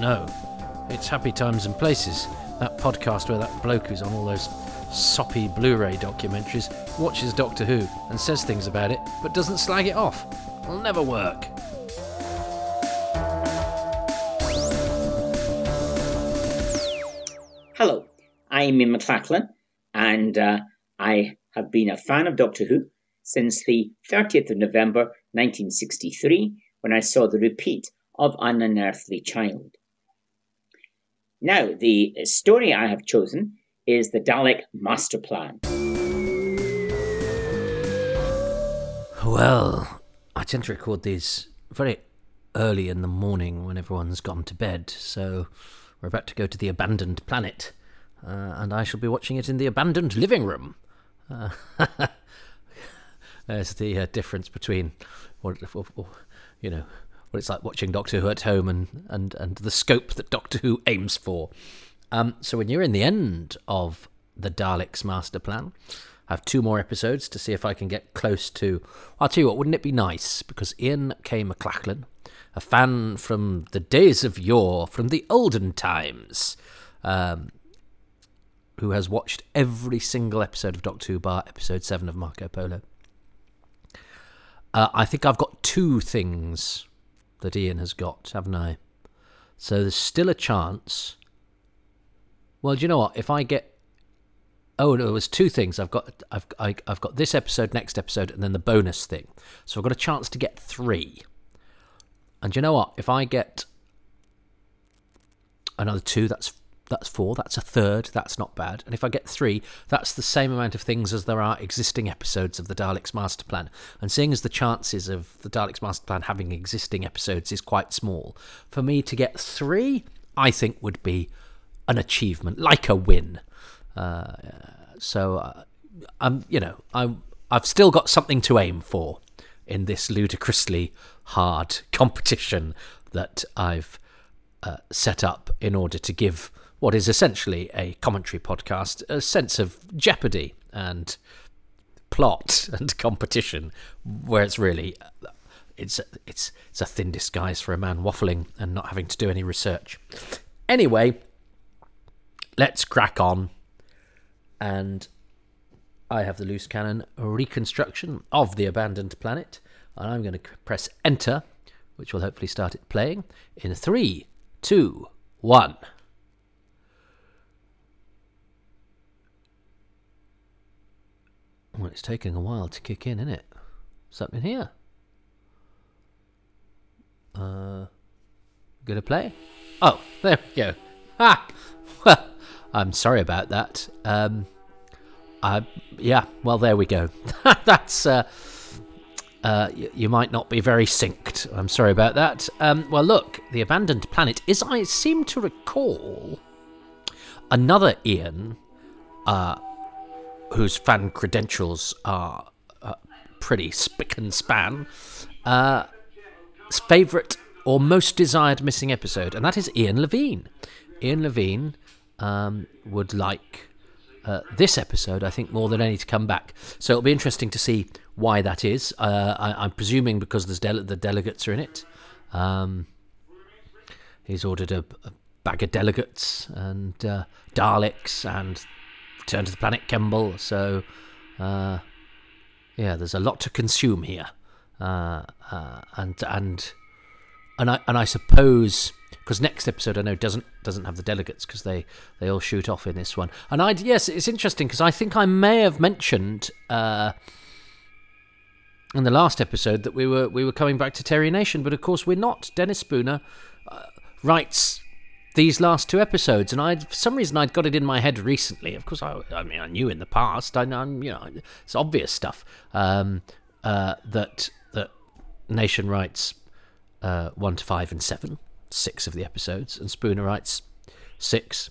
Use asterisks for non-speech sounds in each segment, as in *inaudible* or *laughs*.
know. It's Happy Times and Places, that podcast where that bloke who's on all those soppy Blu ray documentaries watches Doctor Who and says things about it, but doesn't slag it off. It'll never work. Hello, I'm Ian McLachlan, and uh, I have been a fan of Doctor Who since the 30th of November 1963 when I saw the repeat of An Unearthly Child. Now, the story I have chosen is the Dalek Master Plan. Well, I tend to record these very early in the morning when everyone's gone to bed, so we're about to go to the abandoned planet, uh, and I shall be watching it in the abandoned living room. Uh, *laughs* there's the uh, difference between you know, what it's like watching Doctor Who at home and, and, and the scope that Doctor Who aims for. Um, so when you're in the end of the Daleks master plan, I have two more episodes to see if I can get close to. I'll tell you what, wouldn't it be nice? Because Ian K. McLachlan, a fan from the days of yore, from the olden times, um, who has watched every single episode of Doctor Who bar episode 7 of Marco Polo. Uh, I think I've got two things that Ian has got, haven't I? So there's still a chance. Well, do you know what? If I get oh no, was two things. I've got I've I, have i have got this episode, next episode, and then the bonus thing. So I've got a chance to get three. And you know what? If I get another two, that's that's four. That's a third. That's not bad. And if I get three, that's the same amount of things as there are existing episodes of the Daleks Master Plan. And seeing as the chances of the Daleks Master Plan having existing episodes is quite small, for me to get three, I think would be an achievement, like a win. Uh, so, uh, I'm, you know, I I've still got something to aim for in this ludicrously hard *laughs* competition that I've uh, set up in order to give what is essentially a commentary podcast a sense of jeopardy and plot *laughs* and competition, where it's really it's it's it's a thin disguise for a man waffling and not having to do any research. Anyway, let's crack on, and I have the loose cannon reconstruction of the abandoned planet, and I'm going to press enter, which will hopefully start it playing in three, two, one. Well, it's taking a while to kick in, isn't it? Something here. Uh, gonna play? Oh, *laughs* there we go. Ah, well, I'm sorry about that. Um, uh, yeah, well, there we go. *laughs* That's uh, uh, you might not be very synced. I'm sorry about that. Um, well, look, the abandoned planet is. I seem to recall another Ian. Uh, whose fan credentials are uh, pretty spick and span, uh, favourite or most desired missing episode, and that is Ian Levine. Ian Levine um, would like uh, this episode, I think, more than any to come back. So it'll be interesting to see why that is. Uh, I, am presuming because there's the delegates are in it. Um, he's ordered a, a, bag of delegates and uh, Daleks and Return to the Planet Kembel. So, uh, yeah, there's a lot to consume here, uh, uh, and and and I and I suppose because next episode I know doesn't doesn't have the delegates because they they all shoot off in this one. And I yes, it's interesting because I think I may have mentioned. Uh, in the last episode, that we were we were coming back to Terry Nation, but of course we're not. Dennis Spooner uh, writes these last two episodes, and I for some reason I'd got it in my head recently. Of course, I, I mean I knew in the past. I know you know it's obvious stuff um, uh, that that Nation writes uh, one to five and seven, six of the episodes, and Spooner writes six,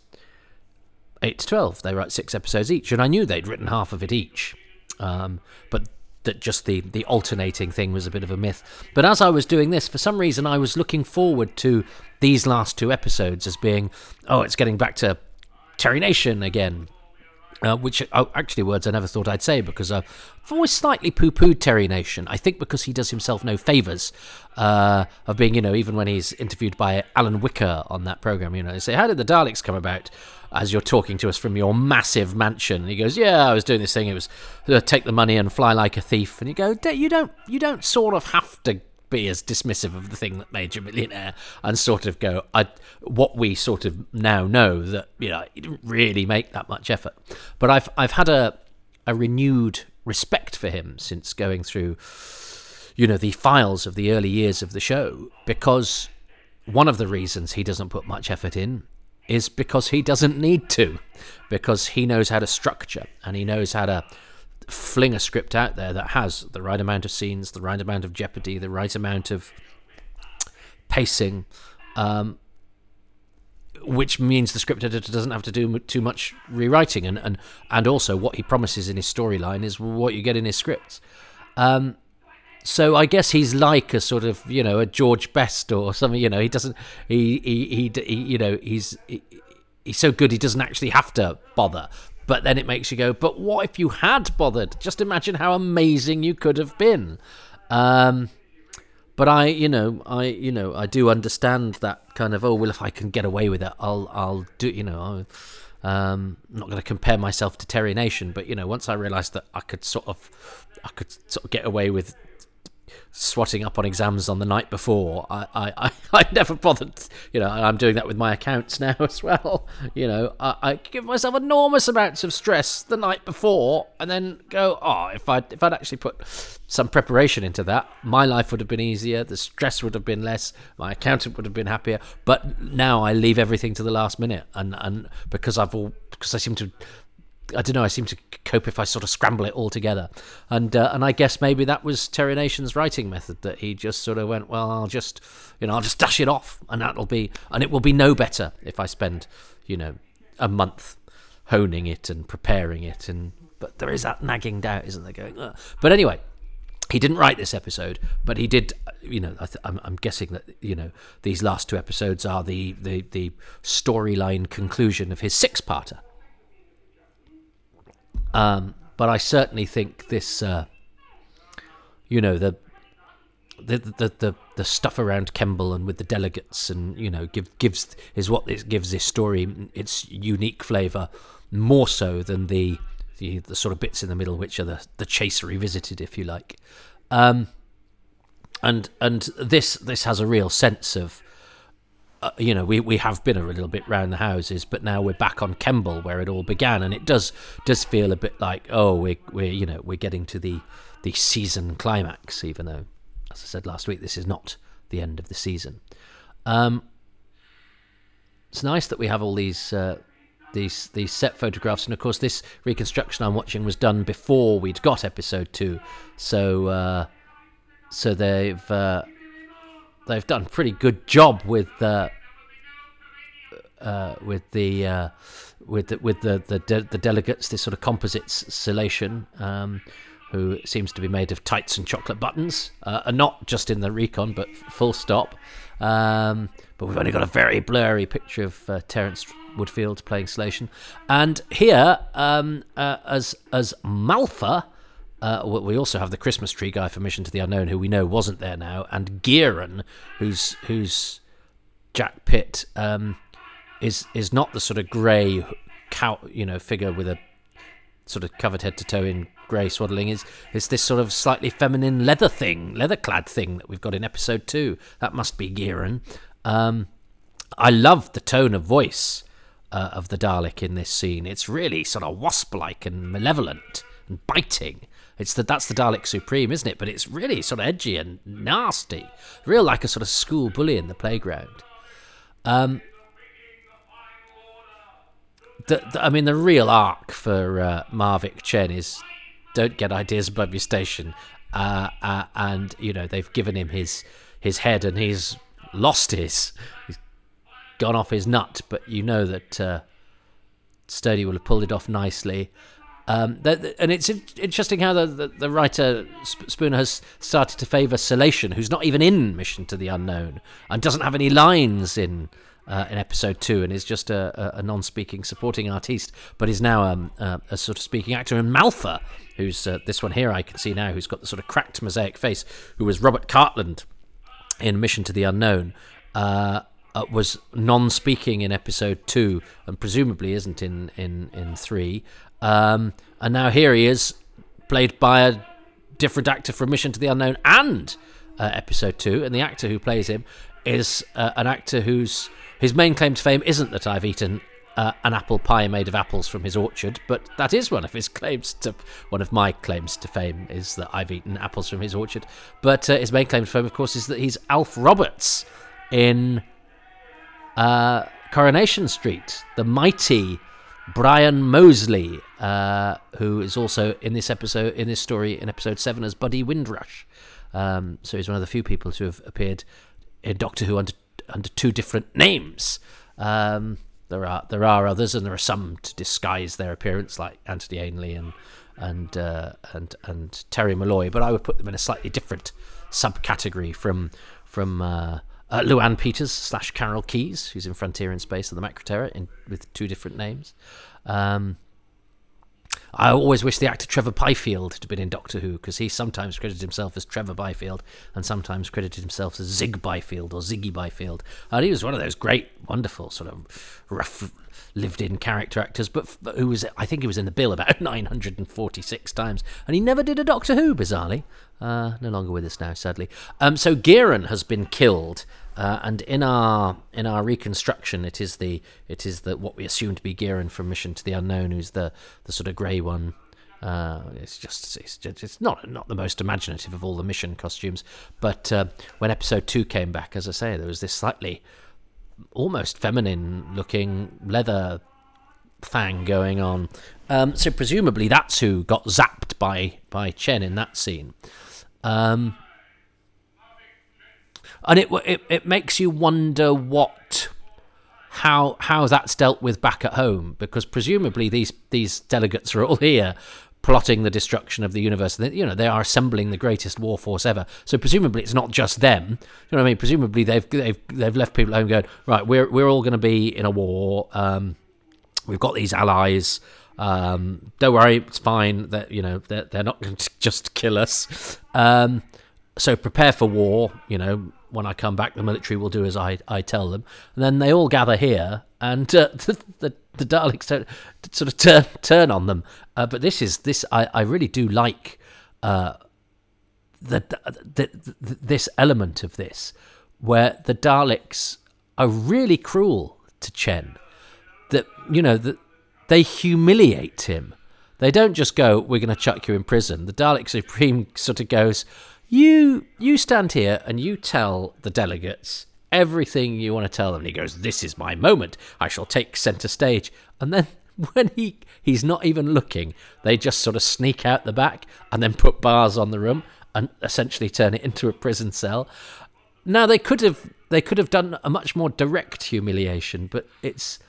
eight to twelve. They write six episodes each, and I knew they'd written half of it each. Um, but that just the the alternating thing was a bit of a myth. But as I was doing this, for some reason, I was looking forward to these last two episodes as being, oh, it's getting back to Terry Nation again. Uh, which are actually words I never thought I'd say because I've always slightly poo-pooed Terry Nation. I think because he does himself no favours uh, of being, you know, even when he's interviewed by Alan Whicker on that program, you know, they say, "How did the Daleks come about?" As you're talking to us from your massive mansion, and he goes, "Yeah, I was doing this thing. It was uh, take the money and fly like a thief." And you go, "You don't, you don't sort of have to be as dismissive of the thing that made you a millionaire and sort of go, I, what we sort of now know that, you know, he didn't really make that much effort. But I've, I've had a, a renewed respect for him since going through, you know, the files of the early years of the show because one of the reasons he doesn't put much effort in is because he doesn't need to, because he knows how to structure and he knows how to fling a script out there that has the right amount of scenes, the right amount of jeopardy, the right amount of pacing, um, which means the script editor doesn't have to do too much rewriting, and and and also what he promises in his storyline is what you get in his scripts. Um, so I guess he's like a sort of you know a George Best or something. You know, he doesn't he he he, he you know he's. He, he's so good he doesn't actually have to bother but then it makes you go, but what if you had bothered? Just imagine how amazing you could have been. Um, but I, you know, I, you know, I do understand that kind of. Oh well, if I can get away with it, I'll, I'll do. You know, i um, I'm not going to compare myself to Terry Nation, but you know, once I realised that I could sort of, I could sort of get away with swatting up on exams on the night before. I, I, *laughs* I, never bothered, you know, I'm doing that with my accounts *laughs* now as well. You know, I, I give myself enormous amounts of stress the night before and then go, oh, if I'd, if I'd actually put some preparation into that, my life would have been easier, the stress would have been less, my accountant would have been happier. But now I leave everything to the last minute and, and because I've all, because I seem to I don't know. I seem to cope if I sort of scramble it all together, and uh, and I guess maybe that was Terry Nation's writing method that he just sort of went, well, I'll just you know I'll just dash it off, and that'll be and it will be no better if I spend you know a month honing it and preparing it, and but there is that nagging doubt, isn't there? Going, Ugh. but anyway. He didn't write this episode, but he did. You know, I am I'm guessing that you know these last two episodes are the the, the storyline conclusion of his six-parter um, but I certainly think this, uh, you know, the, the the, the the stuff around Kembel and with the delegates and you know give, gives is what it gives this story its unique flavour more so than the, the the sort of bits in the middle which are the the chase revisited if you like. Um, and and this this has a real sense of uh, you know, we, we have been a little bit round the houses, but now we're back on Kembel where it all began, and it does does feel a bit like oh we're we're you know we're getting to the the season climax, even though, as I said last week, this is not the end of the season. Um, it's nice that we have all these uh, these these set photographs, and of course, this reconstruction I'm watching was done before we'd got episode two, so uh, so they've uh, they've done a pretty good job with uh, uh, with the uh, with the, with the the, de- the, delegates. This sort of composites Celation, um, who seems to be made of tights and chocolate buttons, uh, and not just in the recon, but full stop. Um, but we've only got a very blurry picture of uh, Terence Woodfield playing Celation, and here um, uh, as as Malpha. Uh, we also have the Christmas tree guy for Mission to the Unknown, who we know wasn't there now, and Gearon, who's who's Jack Pitt, um, is is not the sort of grey cow, you know, figure with a sort of covered head to toe in grey swaddling. Is is this sort of slightly feminine leather thing, leather clad thing that we've got in episode two? That must be Gearon. Um, I love the tone of voice uh, of the Dalek in this scene. It's really sort of wasp-like and malevolent and biting. It's the that's the Dalek Supreme, isn't it? But it's really sort of edgy and nasty, real like a sort of school bully in the playground. Um, the, the, I mean, the real arc for uh, Mavic Chen is don't get ideas above your station, uh, uh, and you know they've given him his his head, and he's lost his, he's gone off his nut. But you know that uh, Sturdy will have pulled it off nicely. Um, and it's interesting how the, the, the writer Spooner has started to favour Celation, who's not even in Mission to the Unknown and doesn't have any lines in uh, in episode two and is just a, a, a non-speaking supporting artiste, but is now um, uh, a sort of speaking actor. And Malpha, who's uh, this one here I can see now, who's got the sort of cracked mosaic face, who was Robert Cartland in Mission to the Unknown. Uh, uh, was non-speaking in episode two, and presumably isn't in in in three. Um, and now here he is, played by a different actor from Mission to the Unknown and uh, episode two, and the actor who plays him is uh, an actor whose his main claim to fame isn't that I've eaten uh, an apple pie made of apples from his orchard, but that is one of his *laughs* claims to one of my claims to fame is that I've eaten apples from his orchard. But uh, his main claim to fame, of course, is that he's Alf Roberts in uh, Coronation Street, the mighty Bryan Mosley, uh, who is also in this episode, in this story, in episode seven as Buddy Windrush. Um, so he's one of the few people to have appeared in Doctor Who under under two different names. Um, there are there are others, and there are some to disguise their appearance, like Anthony Ainley and and uh, and and Terry Malloy. But I would put them in a slightly different subcategory from from uh, uh, Luan Peters slash Carol Keys, who's in Frontier in Space and the Macra Terror, in, with two different names. Um, I always wish the actor Trevor Byfield had been in Doctor Who because he sometimes credited himself as Trevor Byfield and sometimes credited himself as Zig Byfield or Ziggy Byfield. And he was one of those great, wonderful, sort of rough, lived-in character actors, but who was I think he was in the bill about *laughs* 946 times, and he never did a Doctor Who, bizarrely. Uh, no longer with us now, sadly. Um, so Gearon has been killed uh, and in our in our reconstruction, it is the it is the what we assume to be Gearon from Mission to the Unknown, who's the the sort of grey one. Uh, it's just it's just, it's not not the most imaginative of all the mission costumes. But uh, when episode two came back, as I say, there was this slightly almost feminine looking leather thing going on. Um, so presumably that's who got zapped by by Chen in that scene. Um, and it, it it makes you wonder what how how that's dealt with back at home because presumably these these delegates are all here plotting the destruction of the universe. You know, they are assembling the greatest war force ever. So presumably it's not just them. You know what I mean? Presumably they've they've they've left people at home going right. We're we're all going to be in a war. Um, we've got these allies. Um, don't worry, it's fine. That you know they're, they're not going *laughs* to just kill us. Um, so prepare for war. You know, when I come back, the military will do as I, I tell them. And then they all gather here, and uh, *laughs* the, the, the Daleks sort of turn turn on them. Uh, but this is this I, I really do like uh, the, the, the, this element of this, where the Daleks are really cruel to Chen. That you know that they humiliate him. They don't just go, "We're going to chuck you in prison." The Dalek Supreme *laughs* sort of goes, you you stand here and you tell the delegates everything you want to tell them. And he goes, This is my moment. I shall take centre stage. And then *laughs* when he he's not even looking, they just sort of sneak out the back and then put bars on the room and essentially turn it into a prison cell. Now they could have they could have done a much more direct humiliation, but it's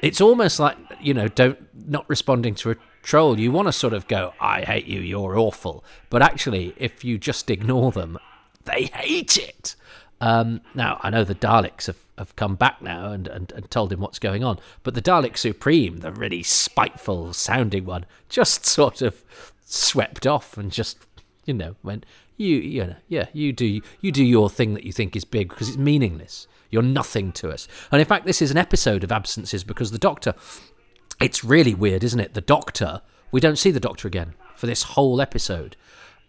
it's almost like you know don't not responding to a troll, you want to sort of go, I hate you, you're awful. But actually, if you just ignore them, they hate it. Um, now, I know the Daleks have, have come back now and, and, and told him what's going on, but the Dalek Supreme, the really spiteful sounding one, just *laughs* sort of swept off and just, you know, went, you, you know, yeah, you do, you do your thing that you think is big because it's meaningless. You're nothing to us. And in fact, this is an episode of absences because the Doctor it's really weird, isn't it? The Doctor, we don't see the Doctor again for this whole episode.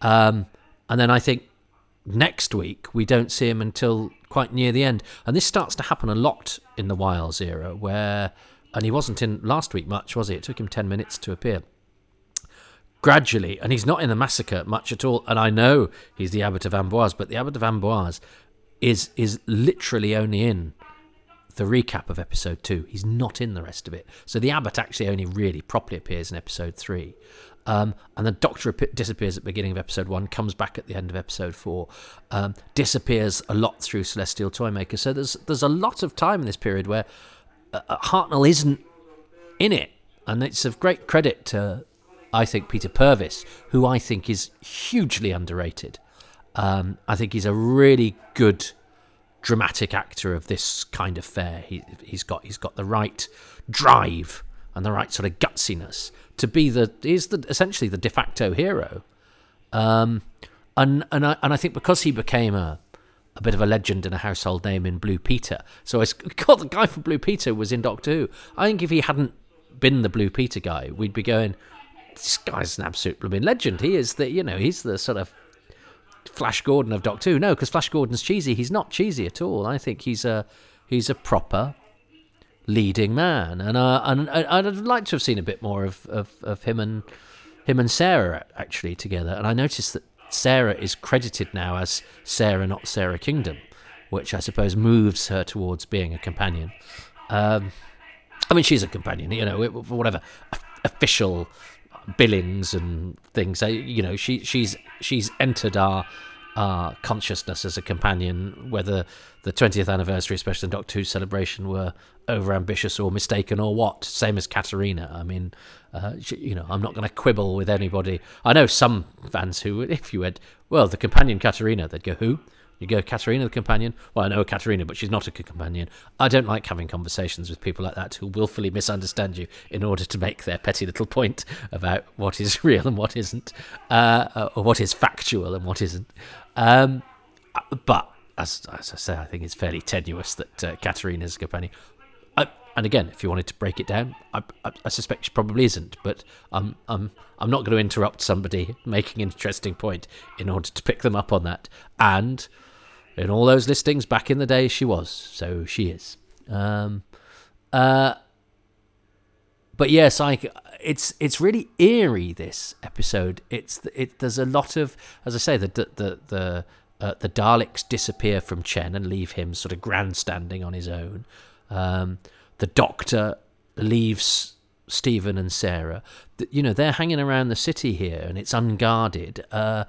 Um, and then I think next week we don't see him until quite near the end. And this starts to happen a lot in the Wiles era, where, and he wasn't in last week much, was he? It took him 10 minutes to appear. Gradually, and he's not in the massacre much at all. And I know he's the Abbot of Amboise, but the Abbot of Amboise is is literally only in the recap of episode two. He's not in the rest of it. So the abbot actually only really properly appears in episode three. Um, and the doctor disappears at the beginning of episode one, comes back at the end of episode four, um, disappears a lot through Celestial Toymaker. So there's there's a lot of time in this period where uh, uh, Hartnell isn't in it, and it's of great credit to I think Peter Purves, who I think is hugely underrated. Um, I think he's a really good dramatic actor of this kind of fare. He, he's got he's got the right drive and the right sort of gutsiness to be the he's the essentially the de facto hero. Um, and and I and I think because he became a a bit of a legend and a household name in Blue Peter. So I *laughs* God, the guy from Blue Peter was in Doctor Who. I think if he hadn't been the Blue Peter guy, we'd be going, this guy's an absolute blooming legend. He is the, you know, he's the sort of Flash Gordon of Doctor Who. No, because Flash Gordon's cheesy. He's not cheesy at all. I think he's a he's a proper leading man, and uh, and I'd like to have seen a bit more of, of, of him and him and Sarah actually together. And I noticed that Sarah is credited now as Sarah, not Sarah Kingdom, which I suppose moves her towards being a companion. Um, I mean, she's a companion, you know, whatever official billings and things. You know, she she's she's entered our our consciousness as a companion, whether the 20th anniversary special and Doctor Who celebration were over ambitious or mistaken or what. Same as Katarina. I mean, uh, you know, I'm not going to quibble with anybody. I know some fans who, if you went, well, the companion Katarina, they'd go, who? You go, Katarina the companion. Well, I know Katarina, but she's not a companion. I don't like having conversations with people like that who willfully misunderstand you in order to make their petty little point about what is *laughs* real and what isn't, uh, or what is factual and what isn't. Um, but as, as I say, I think it's fairly tenuous that uh, is a companion. I, and again, if you wanted to break it down, I, I, I suspect she probably isn't. But I'm I'm I'm not going to interrupt somebody *laughs* making an interesting point in order to pick them up on that. And in all those listings back in the day, she was. So she is. Um, uh, but yes, I it's it's really eerie. This episode. It's it. There's a lot of, as I say, the the the uh, the Daleks disappear from Chen and leave him sort of grandstanding on his own. Um, the Doctor leaves Stephen and Sarah. You know they're hanging around the city here, and it's unguarded. Uh,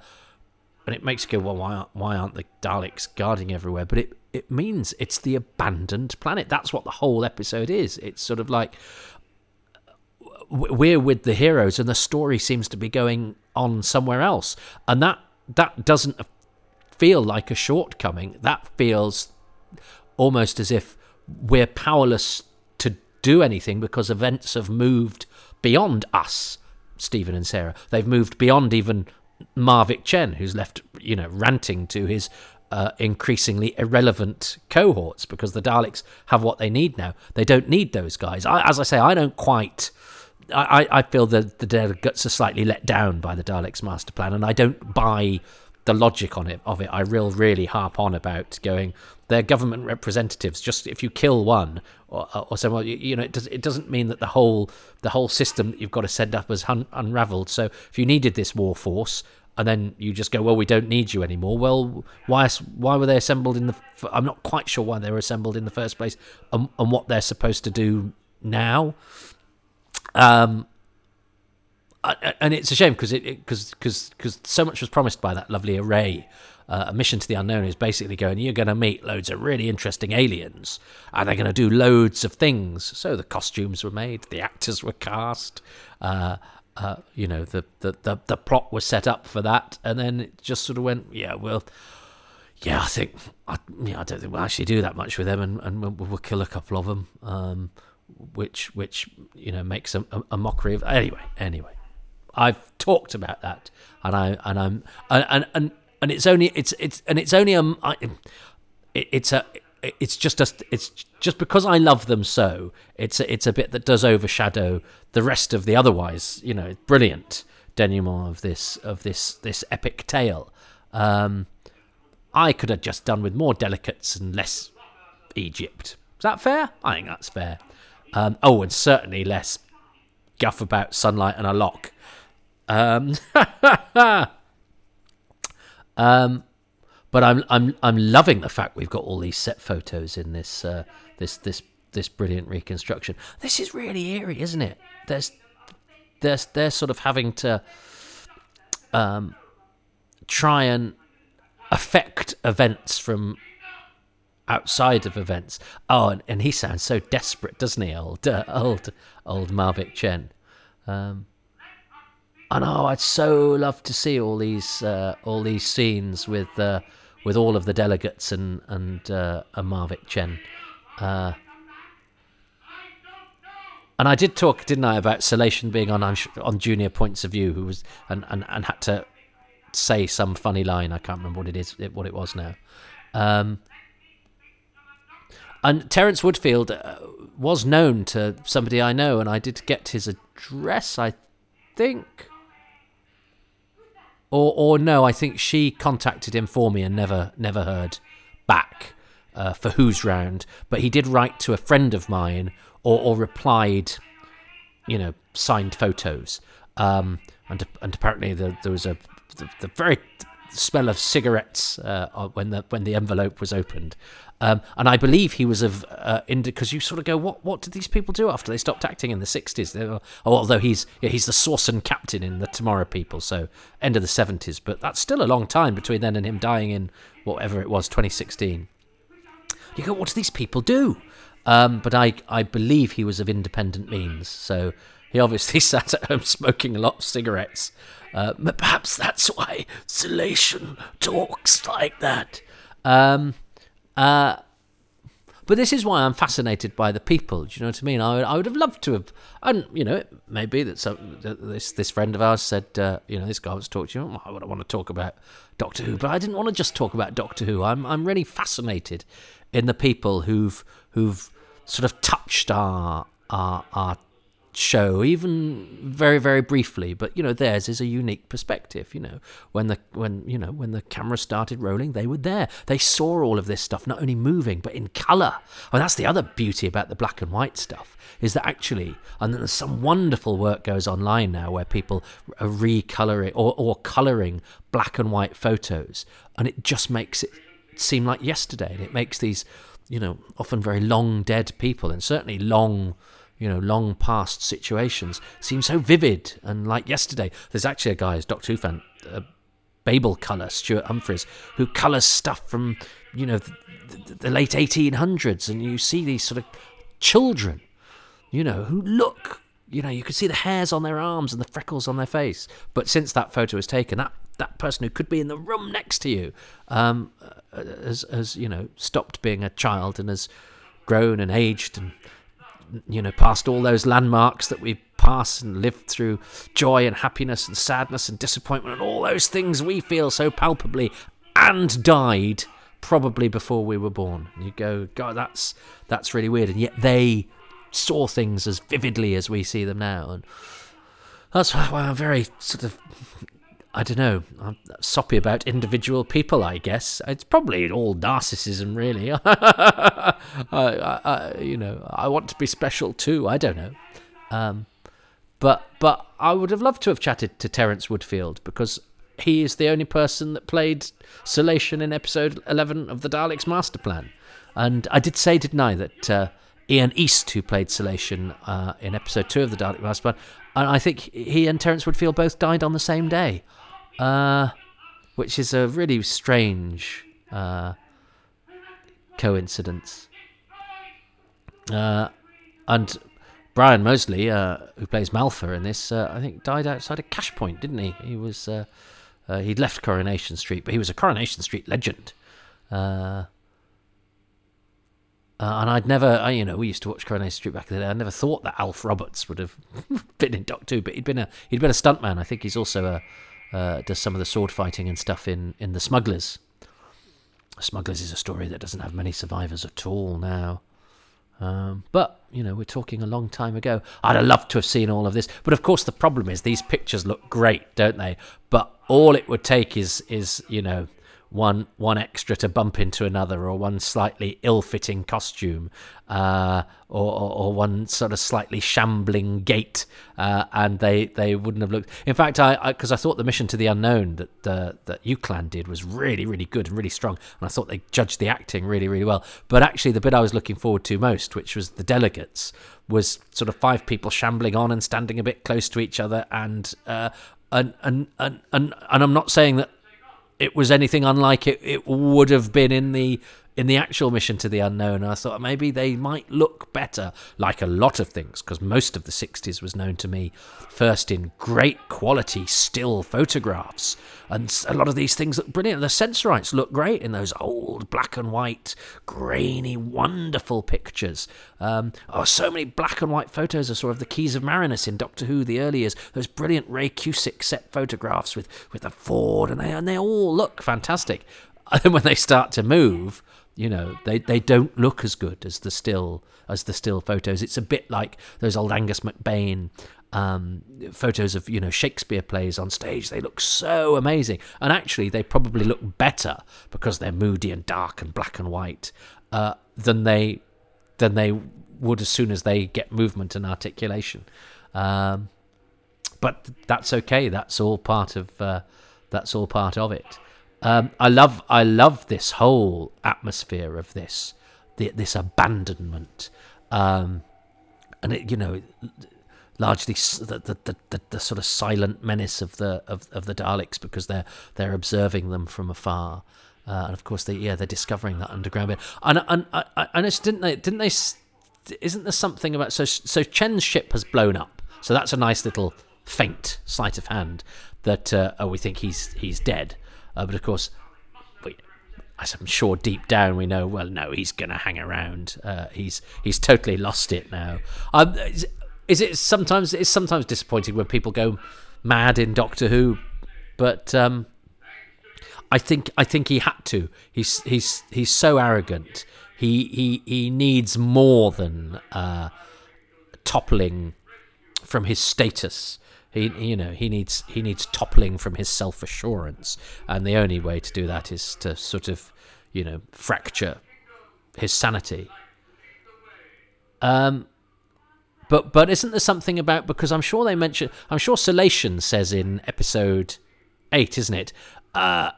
and it makes you go, well, why aren't, why aren't the Daleks guarding everywhere? But it it means it's the abandoned planet. That's what the whole episode is. It's sort of like we're with the heroes, and the story seems to be going on somewhere else, and that that doesn't feel like a shortcoming. That feels almost as if we're powerless to do anything because events have moved beyond us, Stephen and Sarah. They've moved beyond even Mavic Chen, who's left, you know, ranting to his uh, increasingly irrelevant cohorts because the Daleks have what they need now. They don't need those guys. I, as I say, I don't quite. I, I feel that the delegates are slightly let down by the Daleks' master plan, and I don't buy the logic on it of it. I real really harp on about going. They're government representatives. Just if you kill one or, or someone, you, you know, it, does, it doesn't mean that the whole the whole system that you've got to set up has un- unravelled. So if you needed this war force, and then you just go, well, we don't need you anymore. Well, why why were they assembled in the? I'm not quite sure why they were assembled in the first place, and, and what they're supposed to do now. Um, and it's a shame because it because because because so much was promised by that lovely array. Uh, a mission to the unknown is basically going. You're going to meet loads of really interesting aliens, and they're going to do loads of things. So the costumes were made, the actors were cast. Uh, uh, you know, the, the, the, the plot was set up for that, and then it just sort of went, yeah, well, yeah, I think, I, yeah, I don't think we'll actually do that much with them, and, and we'll, we'll kill a couple of them, um, which, which, you know, makes a, a, a mockery of, anyway, anyway. I've talked about that, and I and I'm and and and it's only it's it's and it's only a it's a it's just a, it's just because I love them so. It's a, it's a bit that does overshadow the rest of the otherwise you know brilliant denouement of this of this this epic tale. Um, I could have just done with more delicates and less Egypt. Is that fair? I think that's fair. Um, oh, and certainly less guff about sunlight and a lock. Um, *laughs* um, but I'm I'm I'm loving the fact we've got all these set photos in this uh, this this this brilliant reconstruction. This is really eerie, isn't it? There's there's they're sort of having to um, try and affect events from outside of events. Oh, and, and he sounds so desperate, doesn't he, old uh, old old Mavic Chen? Um, and oh, I'd so love to see all these uh, all these scenes with uh, with all of the delegates and and uh, and Mavic Chen. Uh, and I did talk, didn't I, about Celation being on on Junior Points of View, who was and, and, and had to say some funny line. I can't remember what it is, what it was now. Um, and Terence Woodfield uh, was known to somebody I know, and I did get his address, I think. Or, or no, I think she contacted him for me and never, never heard back uh, for who's round. But he did write to a friend of mine, or, or replied, you know, signed photos. Um, and and apparently the, there was a the, the very smell of cigarettes uh, when the when the envelope was opened. Um, and I believe he was of uh, because you sort of go, what what did these people do after they stopped acting in the sixties? Oh, although he's yeah, he's the Sawson captain in the Tomorrow People, so end of the seventies. But that's still a long time between then and him dying in whatever it was, twenty sixteen. You go, what do these people do? Um, but I I believe he was of independent means, so he obviously *laughs* sat at home smoking a lot of cigarettes. Uh, perhaps that's why Celation talks like that. Um, uh, but this is why I'm fascinated by the people. Do you know what I mean? I, I would have loved to have, and you know, it may be that some, this this friend of ours said, uh, you know, this guy was talking to you. I would want to talk about Doctor Who, but I didn't want to just talk about Doctor Who. I'm I'm really fascinated in the people who've who've sort of touched our our our show, even very very briefly. But you know, theirs is a unique perspective. You know, when the when you know when the camera started rolling, they were there. They saw all of this stuff not only moving but in color. And oh, that's the other beauty about the black and white stuff is that actually, and there's some wonderful work goes online now where people are recoloring or or coloring black and white photos, and it just makes it seem like yesterday, and it makes these you know often very long dead people and certainly long you know, long past situations seem so vivid and like yesterday. There's actually a guy, Doctor Who fan, uh, BabelColour, Stuart Humphryes, who colours stuff from, you know, the, the, the late 1800s, and you see these sort of children, you know, who look, you know, you can see the hairs on their arms and the freckles on their face. But since that photo was taken, that that person who could be in the room next to you um, uh, has, has, you know, stopped being a child and has grown and aged and you know, past all those landmarks that we pass and live through joy and happiness and sadness and disappointment and all those things we feel so palpably and died probably before we were born. And you go, God, that's that's really weird. And yet they saw things as vividly as we see them now. And that's why I'm very sort of I don't know, I'm soppy about individual people, I guess. It's probably all narcissism, really. *laughs* I, I, you know, I want to be special too. I don't know. Um, but but I would have loved to have chatted to Terence Woodfield because he is the only person that played Celation in episode 11 of the Daleks Master Plan. And I did say, didn't I, that uh, Ian East, who played Celation uh, in episode 2 of the Dalek Master Plan, and I think he and Terence Woodfield both died on the same day uh, which is a really strange uh, coincidence. Uh, and Bryan Mosley, uh, who plays Malpha in this, uh, I think died outside of Cash Point, didn't he? He was uh, he'd left Coronation Street, but he was a Coronation Street legend. Uh, and I'd never, I, you know, we used to watch Coronation Street back in the day. I never thought that Alf Roberts would have *laughs* been in Doctor Who, but he'd been a he'd been a stuntman. I think he's also a uh, does some of the sword fighting and stuff in, in The Smugglers. Smugglers is a story that doesn't have many survivors at all now. Um, but, you know, we're talking a long time ago. I'd have loved to have seen all of this. But of course, the problem is these pictures look great, don't they? But all it would take is, is you know, one one extra to bump into another, or one slightly ill-fitting costume, uh, or, or, or one sort of slightly shambling gait, uh, and they, they wouldn't have looked. In fact, I because I, I, thought the mission to the unknown that uh, that UCLan did was really really good and really strong, and I thought they judged the acting really really well. But actually, the bit I was looking forward to most, which was the delegates, was sort of five people shambling on and standing a bit close to each other, and uh, and, and and and and I'm not saying that it was anything unlike it, it would have been in the in the actual mission to the unknown. I thought maybe they might look better, like a lot of things, because most of the 60s was known to me first in great quality still photographs. And a lot of these things look brilliant. The sensorites look great in those old black and white, grainy, wonderful pictures. Um, oh, so many black and white photos I saw of the Keys of Marinus in Doctor Who, the early years. Those brilliant Ray Cusick set photographs with, with the Ford, and they, and they all look fantastic. *laughs* And when they start to move, you know they, they don't look as good as the still as the still photos. It's a bit like those old Angus McBean um, photos of you know shakespeare plays on stage. They look so amazing. And actually they probably look better because they're moody and dark and black and white uh, than they than they would as soon as they get movement and articulation. Um, but that's okay. That's all part of uh, that's all part of it um, I love I love this whole atmosphere of this the, this abandonment, um, and it you know largely the, the, the, the, sort of silent menace of the of, of the Daleks because they're they're observing them from afar, uh, and of course they yeah they're discovering that underground bit. And and just didn't they didn't they isn't there something about so so Chen's ship has blown up, so that's a nice little faint sleight of hand that uh, oh we think he's he's dead. Uh, but of course, we, I'm sure deep down we know, well, no, he's going to hang around. Uh, he's he's totally lost it now. Um, is, is, it sometimes it's sometimes disappointing when people go mad in Doctor Who, but um, I think I think he had to. He's he's he's so arrogant. He he he needs more than uh, toppling from his status he, you know, he needs he needs toppling from his self assurance, and the only way to do that is to sort of, you know, fracture his sanity. Um, but but isn't there something about because I'm sure they mention I'm sure Celation says in episode eight, isn't it? Uh,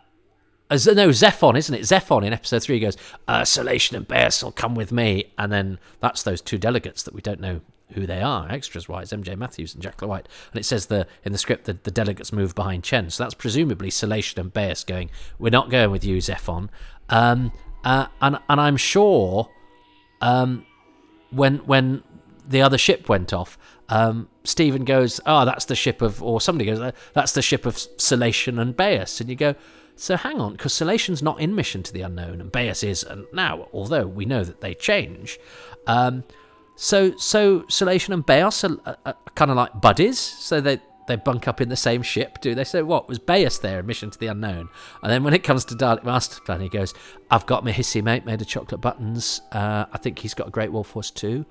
no, Zephon, isn't it? Zephon in episode three goes, uh, Celation and will come with me. And then that's those two delegates that we don't know who they are, extras wise, MJ Matthews and Jack White. And it says the in the script that the delegates move behind Chen. So that's presumably Celation and Beaus going, We're not going with you, Zephon. Um, uh, and and I'm sure um, when when the other ship went off, um, Stephen goes, Oh, that's the ship of or somebody goes, uh, That's the ship of Celation and Beaus. And you go, so hang on, because Celation's not in Mission to the Unknown, and Beaus is, and now, although we know that they change, um, so, so Celation and Beaus are, are, are kind of like buddies. So they they bunk up in the same ship, do they? So what was Beaus there in Mission to the Unknown? And then when it comes to Dalek Master Plan, he goes, "I've got my hissy mate made of chocolate buttons. Uh, I think he's got a Great Wall Force too."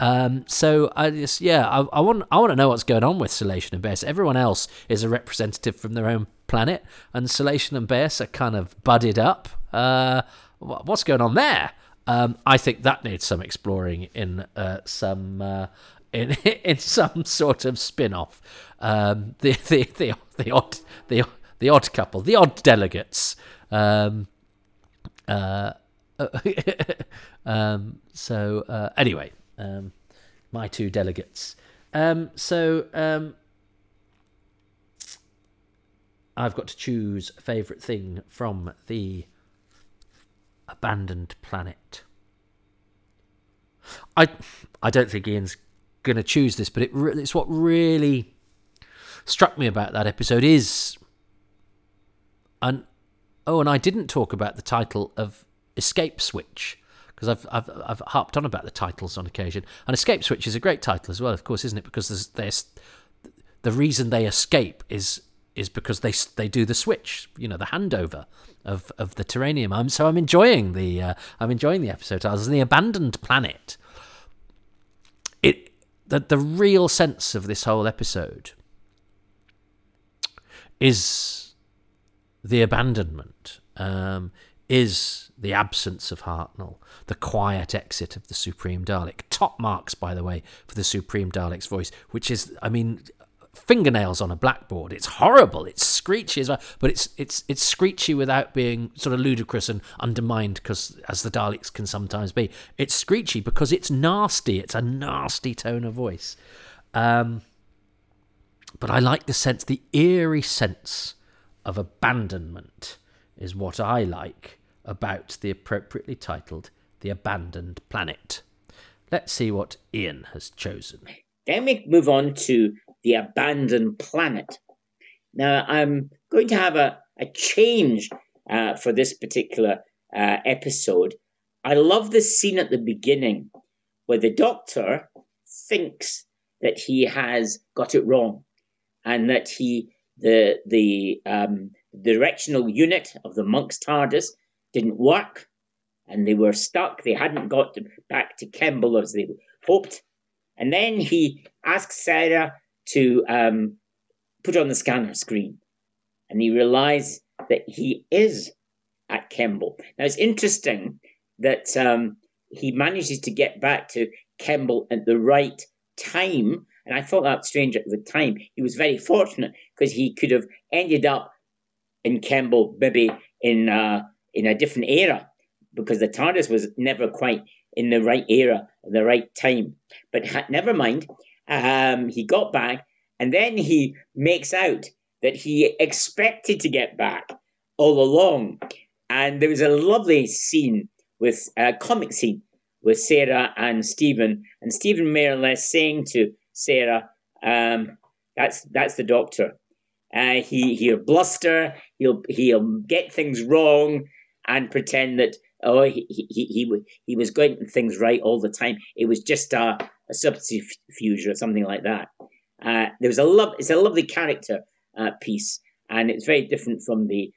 Um, so I just yeah, I, I, want I want to know what's going on with Celation and Beaus. Everyone else is a representative from their own planet, and Celation and Beaus are kind of budded up. Uh, what's going on there? Um, I think that needs some exploring in uh, some uh, in *laughs* in some sort of spin-off. Um, the, *laughs* the the the odd the the odd couple, the odd delegates. Um, uh, *laughs* um, so uh, anyway, um, my two delegates. Um, so I've got to choose favourite thing from the abandoned planet. I I don't think Ian's going to choose this, but it, it's what really struck me about that episode is, and oh, and I didn't talk about the title of Escape Switch because I've, I've I've harped on about the titles on occasion, and Escape Switch is a great title as well, of course, isn't it? Because there's, there's the reason they escape is is because they they do the switch, you know, the handover of of the taranium. I'm so I'm enjoying the uh, I'm enjoying the episode titles. The abandoned planet. It the the real sense of this whole episode is the abandonment. Um, is the absence of Hartnell, the quiet exit of the Supreme Dalek. Top marks, by the way, for the Supreme Dalek's voice, which is, I mean, fingernails on a blackboard. It's horrible. It's screechy but it's it's it's screechy without being sort of ludicrous and undermined because as the Daleks can sometimes be. It's screechy because it's nasty. It's a nasty tone of voice. Um, but I like the sense, the eerie sense of abandonment is what I like about the appropriately titled The Abandoned Planet. Let's see what Ian has chosen. Then we move on to The Abandoned Planet. Now, I'm going to have a, a change uh, for this particular uh, episode. I love the scene at the beginning where the doctor thinks that he has got it wrong and that he the the um, directional unit of the monk's TARDIS didn't work and they were stuck. They hadn't got back to Kembel as they hoped. And then he asks Sarah to um, put on the scanner screen. And he realized that he is at Kembel. Now it's interesting that um, he manages to get back to Kembel at the right time. And I thought that strange at the time. He was very fortunate because he could have ended up in Kembel maybe in uh, in a different era because the TARDIS was never quite in the right era, the right time. But ha- never mind. Um, he got back, and then he makes out that he expected to get back all along. And there was a lovely scene with a comic scene with Sarah and Stephen, and Stephen more or less saying to Sarah, um, "That's that's the Doctor. Uh, he he'll bluster, he'll he'll get things wrong, and pretend that oh he he he, he was getting things right all the time. It was just a, a subterfuge or something like that. Uh, there was a love. It's a lovely character uh, piece, and it's very different from the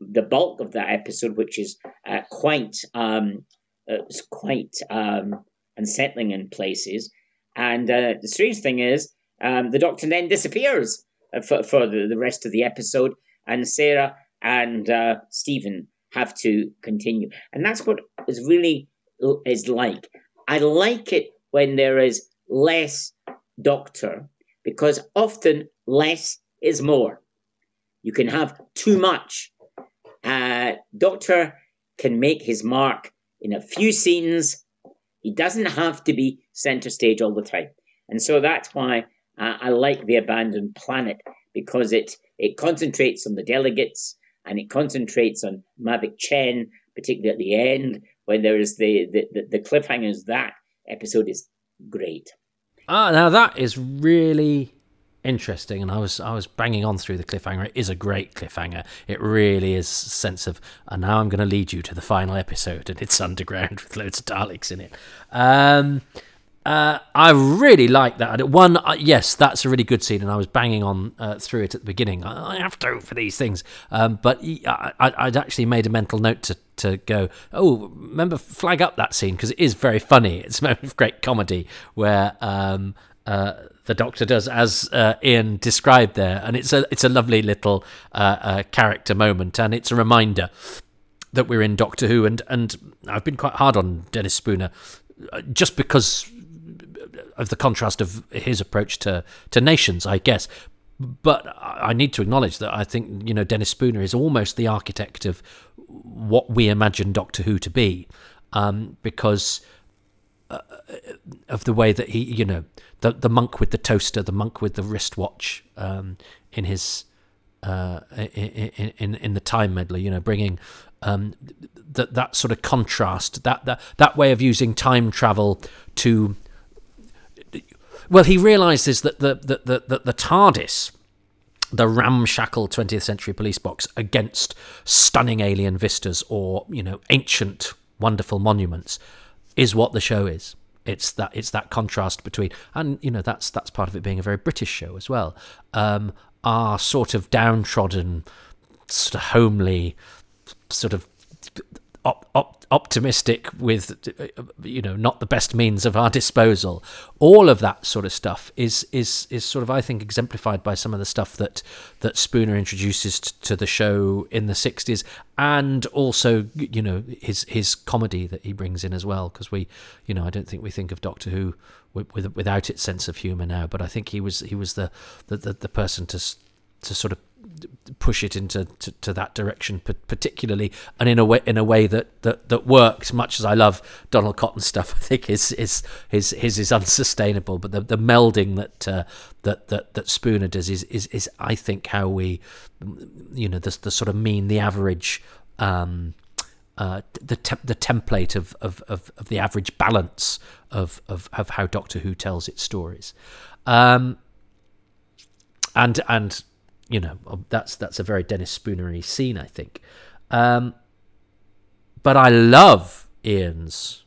the bulk of that episode, which is uh, quite um, uh, quite um, unsettling in places. And uh, the strange thing is, um, the Doctor then disappears uh, for, for the, the rest of the episode, and Sarah and Stephen have to continue. And that's what is really is like. I like it when there is less Doctor because often less is more. You can have too much. Uh, Doctor can make his mark in a few scenes. He doesn't have to be center stage all the time. And so that's why uh, I like The Abandoned Planet because it, it concentrates on the delegates and it concentrates on Mavic Chen, particularly at the end when there is the, the, the, the cliffhangers. That episode is great. Ah, now that is really interesting and I was I was banging on through the cliffhanger. It is a great cliffhanger. It really is a sense of and now I'm going to lead you to the final episode and it's *laughs* underground with loads of Daleks in it. Um, uh, I really like that. One, uh, yes, that's a really good scene, and I was banging on uh, through it at the beginning. I have to for these things, um, but I, would actually made a mental note to, to go. Oh, remember flag up that scene because it is very funny. It's a moment of *laughs* great comedy where um, uh, the Doctor does, as uh, Ian described there, and it's a it's a lovely little uh, uh, character moment, and it's a reminder that we're in Doctor Who, and and I've been quite hard on Dennis Spooner uh, just because of the contrast of his approach to to nations, I guess. But I need to acknowledge that I think you know Dennis Spooner is almost the architect of what we imagine Doctor Who to be, um, because uh, of the way that he, you know, the the monk with the toaster, the monk with the wristwatch, um, in his uh, in, in in the Time Meddler, you know, bringing um, that that sort of contrast, that that that way of using time travel to. Well, he realizes that the the the, the, the TARDIS the ramshackle 20th century police box against stunning alien vistas or you know ancient wonderful monuments is what the show is. It's that it's that contrast between, and you know that's that's part of it being a very British show as well. Um, our sort of downtrodden, sort of homely, sort of op- op- optimistic with you know not the best means of our disposal. All of that sort of stuff is is is sort of i think exemplified by some of the stuff that that spooner introduces t- to the show in the 60s and also you know his his comedy that he brings in as well. Because we you know i don't think we think of doctor who with, with, without its sense of humor now but i think he was he was the the, the, the person to to sort of push it into to, to, that direction particularly and in a way in a way that, that that works much as I love Donald Cotton stuff *laughs* I think his his his his is unsustainable but the, the melding that uh, that that that Spooner does is, is is I think how we you know the the sort of mean the average um, uh, the te- the template of, of, of, of, the average balance of, of, of how Doctor Who tells its stories. Um, and and you know that's that's a very Dennis Spoonery scene, I think. Um, but I love Ian's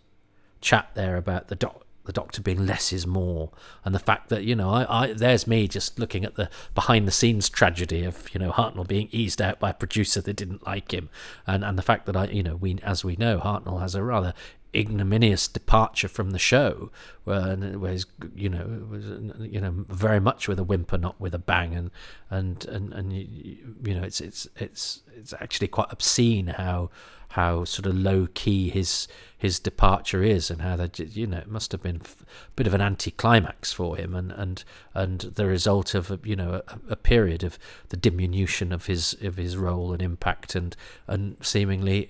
chat there about the doc- the doctor being less is more, and the fact that you know, I, I there's me just looking at the behind the scenes tragedy of you know Hartnell being eased out by a producer that didn't like him, and and the fact that I you know we as we know Hartnell has a rather ignominious departure from the show, where, where he's, you know, was, you know, very much with a whimper, not with a bang, and and and and you, you know, it's it's it's it's actually quite obscene how how sort of low key his his departure is, and how that you know it must have been a bit of an anticlimax for him, and and and the result of you know a, a period of the diminution of his of his role and impact, and and seemingly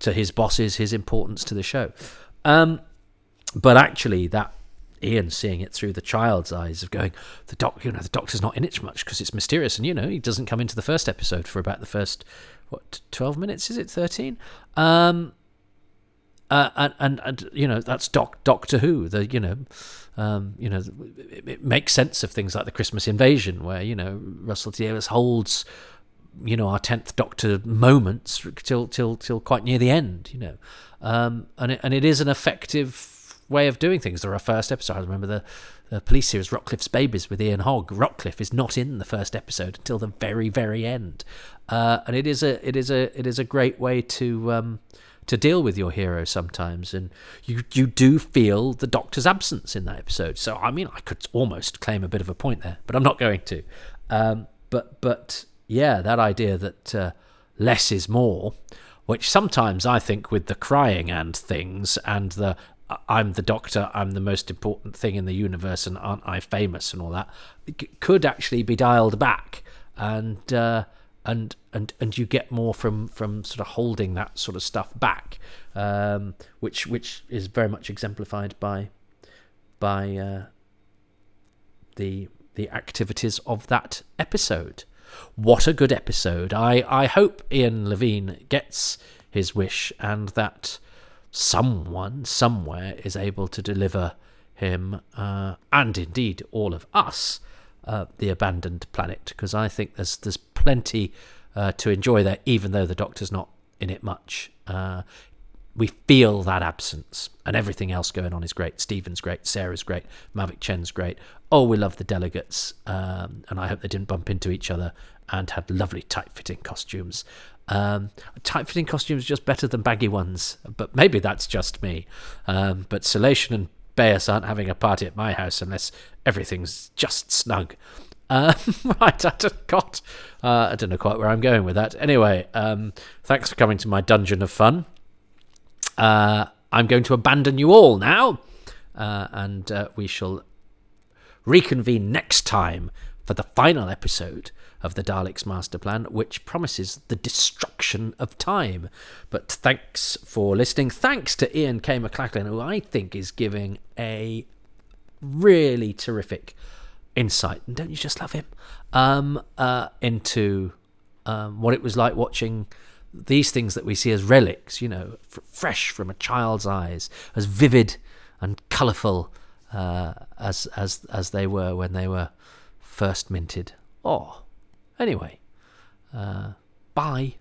to his bosses his importance to the show. Um, but actually, that Ian seeing it through the child's eyes of going, the doc, you know, the doctor's not in it much because it's mysterious, and you know, he doesn't come into the first episode for about the first what twelve minutes? Is it thirteen? Um, uh, and, and, and you know that's Doc Doctor Who. The you know, um, you know, it, it, makes sense of things like the Christmas Invasion, where you know Russell T Davies holds you know our tenth Doctor moments till till till quite near the end, you know, um, and it, and it is an effective way of doing things. There are first episode. I remember the, the police series Rockcliffe's Babies with Ian Hogg. Rockcliffe is not in the first episode until the very very end, uh, and it is a it is a it is a great way to. Um, to deal with your hero sometimes, and you you do feel the Doctor's absence in that episode. So I mean, I could almost claim a bit of a point there, but I'm not going to. Um, but but yeah, that idea that uh, less is more, which sometimes I think with the crying and things and the I'm the doctor, I'm the most important thing in the universe, and aren't I famous and all that, could actually be dialed back, and uh, and and and you get more from from sort of holding that sort of stuff back, um, which which is very much exemplified by by uh, the the activities of that episode. What a good episode. I, I hope Ian Levine gets his wish and that someone somewhere is able to deliver him uh, and indeed all of us uh, the abandoned planet because I think there's there's plenty uh, to enjoy there even though the doctor's not in it much uh, we feel that absence and everything else going on is great. Stephen's great, Sarah's great, Mavic Chen's great. Oh, we love the delegates, um, and I hope they didn't bump into each other and had lovely tight-fitting costumes. Um, tight-fitting costumes just better than baggy ones, but maybe that's just me. Um, but Celation and Beaus aren't having a party at my house unless everything's just snug. Um, *laughs* right, I don't, God, uh, I don't know quite where I'm going with that. Anyway, um, thanks for coming to my dungeon of fun. Uh, I'm going to abandon you all now, uh, and uh, we shall reconvene next time for the final episode of the Daleks' master plan, which promises the destruction of time. But thanks for listening. Thanks to Ian K. McLachlan, who I think is giving a really terrific insight, and don't you just love him? Um, uh, into um, what it was like watching these things that we see as relics, you know, f- fresh from a child's eyes, as vivid and colourful uh, as as as they were when they were first minted. Oh, anyway, uh, bye.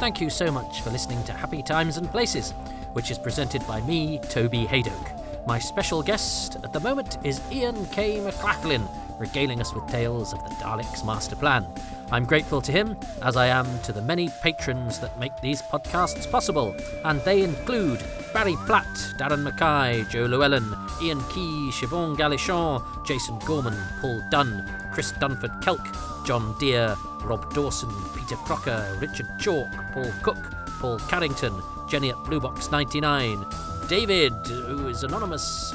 Thank you so much for listening to Happy Times and Places, which is presented by me, Toby Hadoke. My special guest at the moment is Ian K. McLachlan regaling us with tales of the Daleks' master plan. I'm grateful to him, as I am to the many patrons that make these podcasts possible, and they include Barry Platt, Darren Mackay, Joe Llewellyn, Ian Key, Siobhan Galichon, Jason Gorman, Paul Dunn, Chris Dunford Kelk, John Deere, Rob Dawson, Peter Crocker, Richard Chalk, Paul Cook, Paul Carrington, Jenny at Bluebox 99, David, who is anonymous,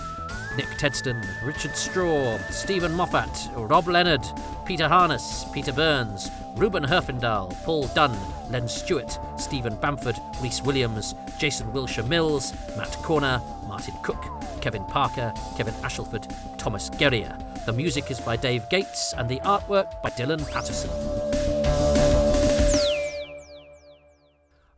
Nick Tedston, Richard Straw, Stephen Moffat, Rob Leonard, Peter Harness, Peter Burns, Ruben Herfindahl, Paul Dunn, Len Stewart, Stephen Bamford, Rhys Williams, Jason Wilshire Mills, Matt Corner, Martin Cook, Kevin Parker, Kevin Ashelford, Thomas Guerrier. The music is by Dave Gates and the artwork by Dylan Patterson.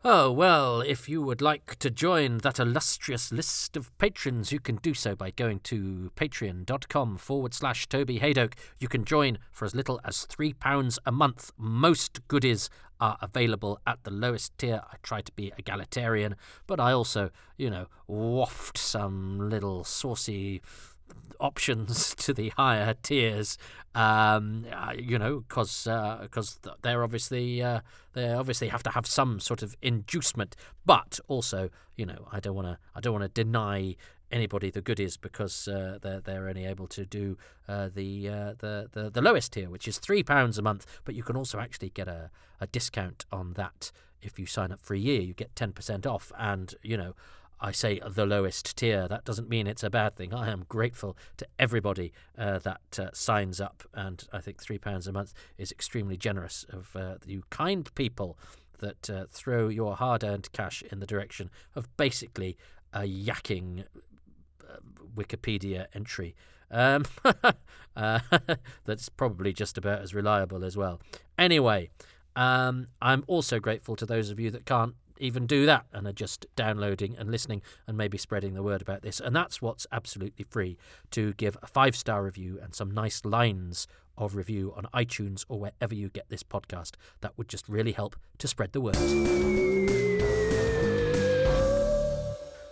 Oh, well, if you would like to join that illustrious list of patrons, you can do so by going to patreon.com forward slash Toby Hadoke. You can join for as little as £3 a month. Most goodies are available at the lowest tier. I try to be egalitarian, but I also, you know, waft some little saucy options *laughs* to the higher tiers um, uh, you know because because uh, they're obviously uh, they obviously have to have some sort of inducement but also you know I don't want to I don't want to deny anybody the goodies because uh, they're they're only able to do uh, the, uh, the the the lowest tier, which is three pounds a month. But you can also actually get a, a discount on that if you sign up for a year. You get ten percent off, and you know I say the lowest tier. That doesn't mean it's a bad thing. I am grateful to everybody uh, that uh, signs up, and I think three pounds a month is extremely generous of uh, you kind people that uh, throw your hard-earned cash in the direction of basically a yakking uh, Wikipedia entry. Um, *laughs* uh, *laughs* that's probably just about as reliable as well. Anyway, um, I'm also grateful to those of you that can't even do that and are just downloading and listening and maybe spreading the word about this. And that's what's absolutely free to give a five star review and some nice lines of review on iTunes or wherever you get this podcast. That would just really help to spread the word.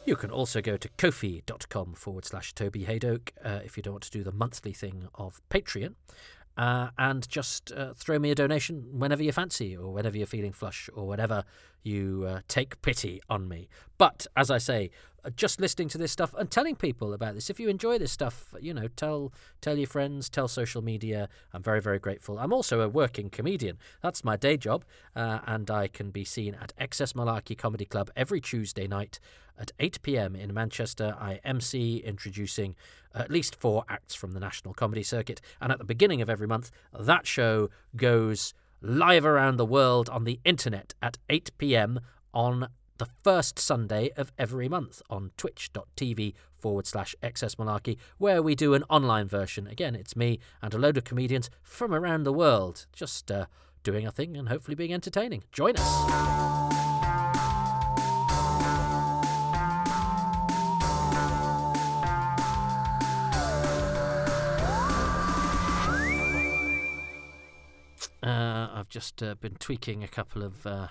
You can also go to ko-fi.com forward slash Toby Hadoke uh, if you don't want to do the monthly thing of Patreon uh, and just uh, throw me a donation whenever you fancy, or whenever you're feeling flush, or whenever you uh, take pity on me. But as I say, just listening to this stuff and telling people about this. If you enjoy this stuff, you know, tell tell your friends, tell social media. I'm very very grateful. I'm also a working comedian. That's my day job, uh, and I can be seen at XS Malarkey Comedy Club every Tuesday night at 8 p.m. in Manchester. I MC introducing at least four acts from the National Comedy Circuit, and at the beginning of every month, that show goes live around the world on the internet at 8 p.m. on the first Sunday of every month on twitch.tv forward slash xs malarkey, where we do an online version. Again, it's me and a load of comedians from around the world, just uh, doing a thing and hopefully being entertaining. Join us. Uh, I've just uh, been tweaking a couple of, uh,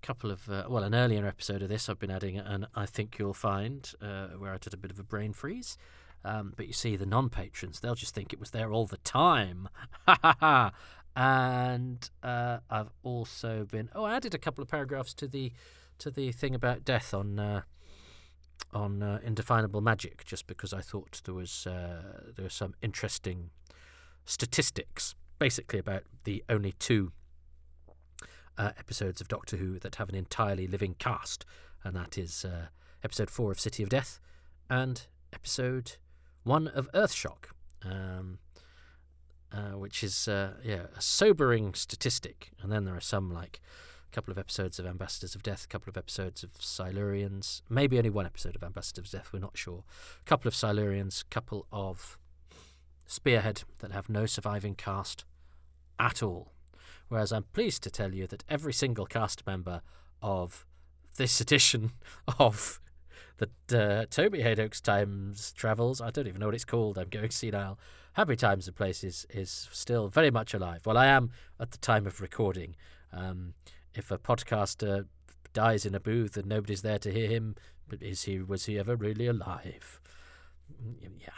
couple of, uh, well, an earlier episode of this. I've been adding, and I think you'll find uh, where I did a bit of a brain freeze. Um, but you see, the non-patrons, they'll just think it was there all the time. *laughs* And uh, I've also been, oh, I added a couple of paragraphs to the to the thing about death on on indefinable magic, just because I thought there was there was some interesting statistics basically about the only two uh, episodes of Doctor Who that have an entirely living cast, and that is uh, episode four of City of Death and episode one of Earthshock, um, uh, which is uh, yeah a sobering statistic. And then there are some like a couple of episodes of Ambassadors of Death, a couple of episodes of Silurians, maybe only one episode of Ambassadors of Death. We're not sure. A couple of Silurians, a couple of Spearhead that have no surviving cast at all. Whereas I'm pleased to tell you that every single cast member of this edition *laughs* of the uh, Toby Hadoke's Times Travels, I don't even know what it's called, I'm going senile. Happy Times and Places is still very much alive. Well, I am at the time of recording. Um, if a podcaster dies in a booth and nobody's there to hear him, is he was he ever really alive? Mm, yeah.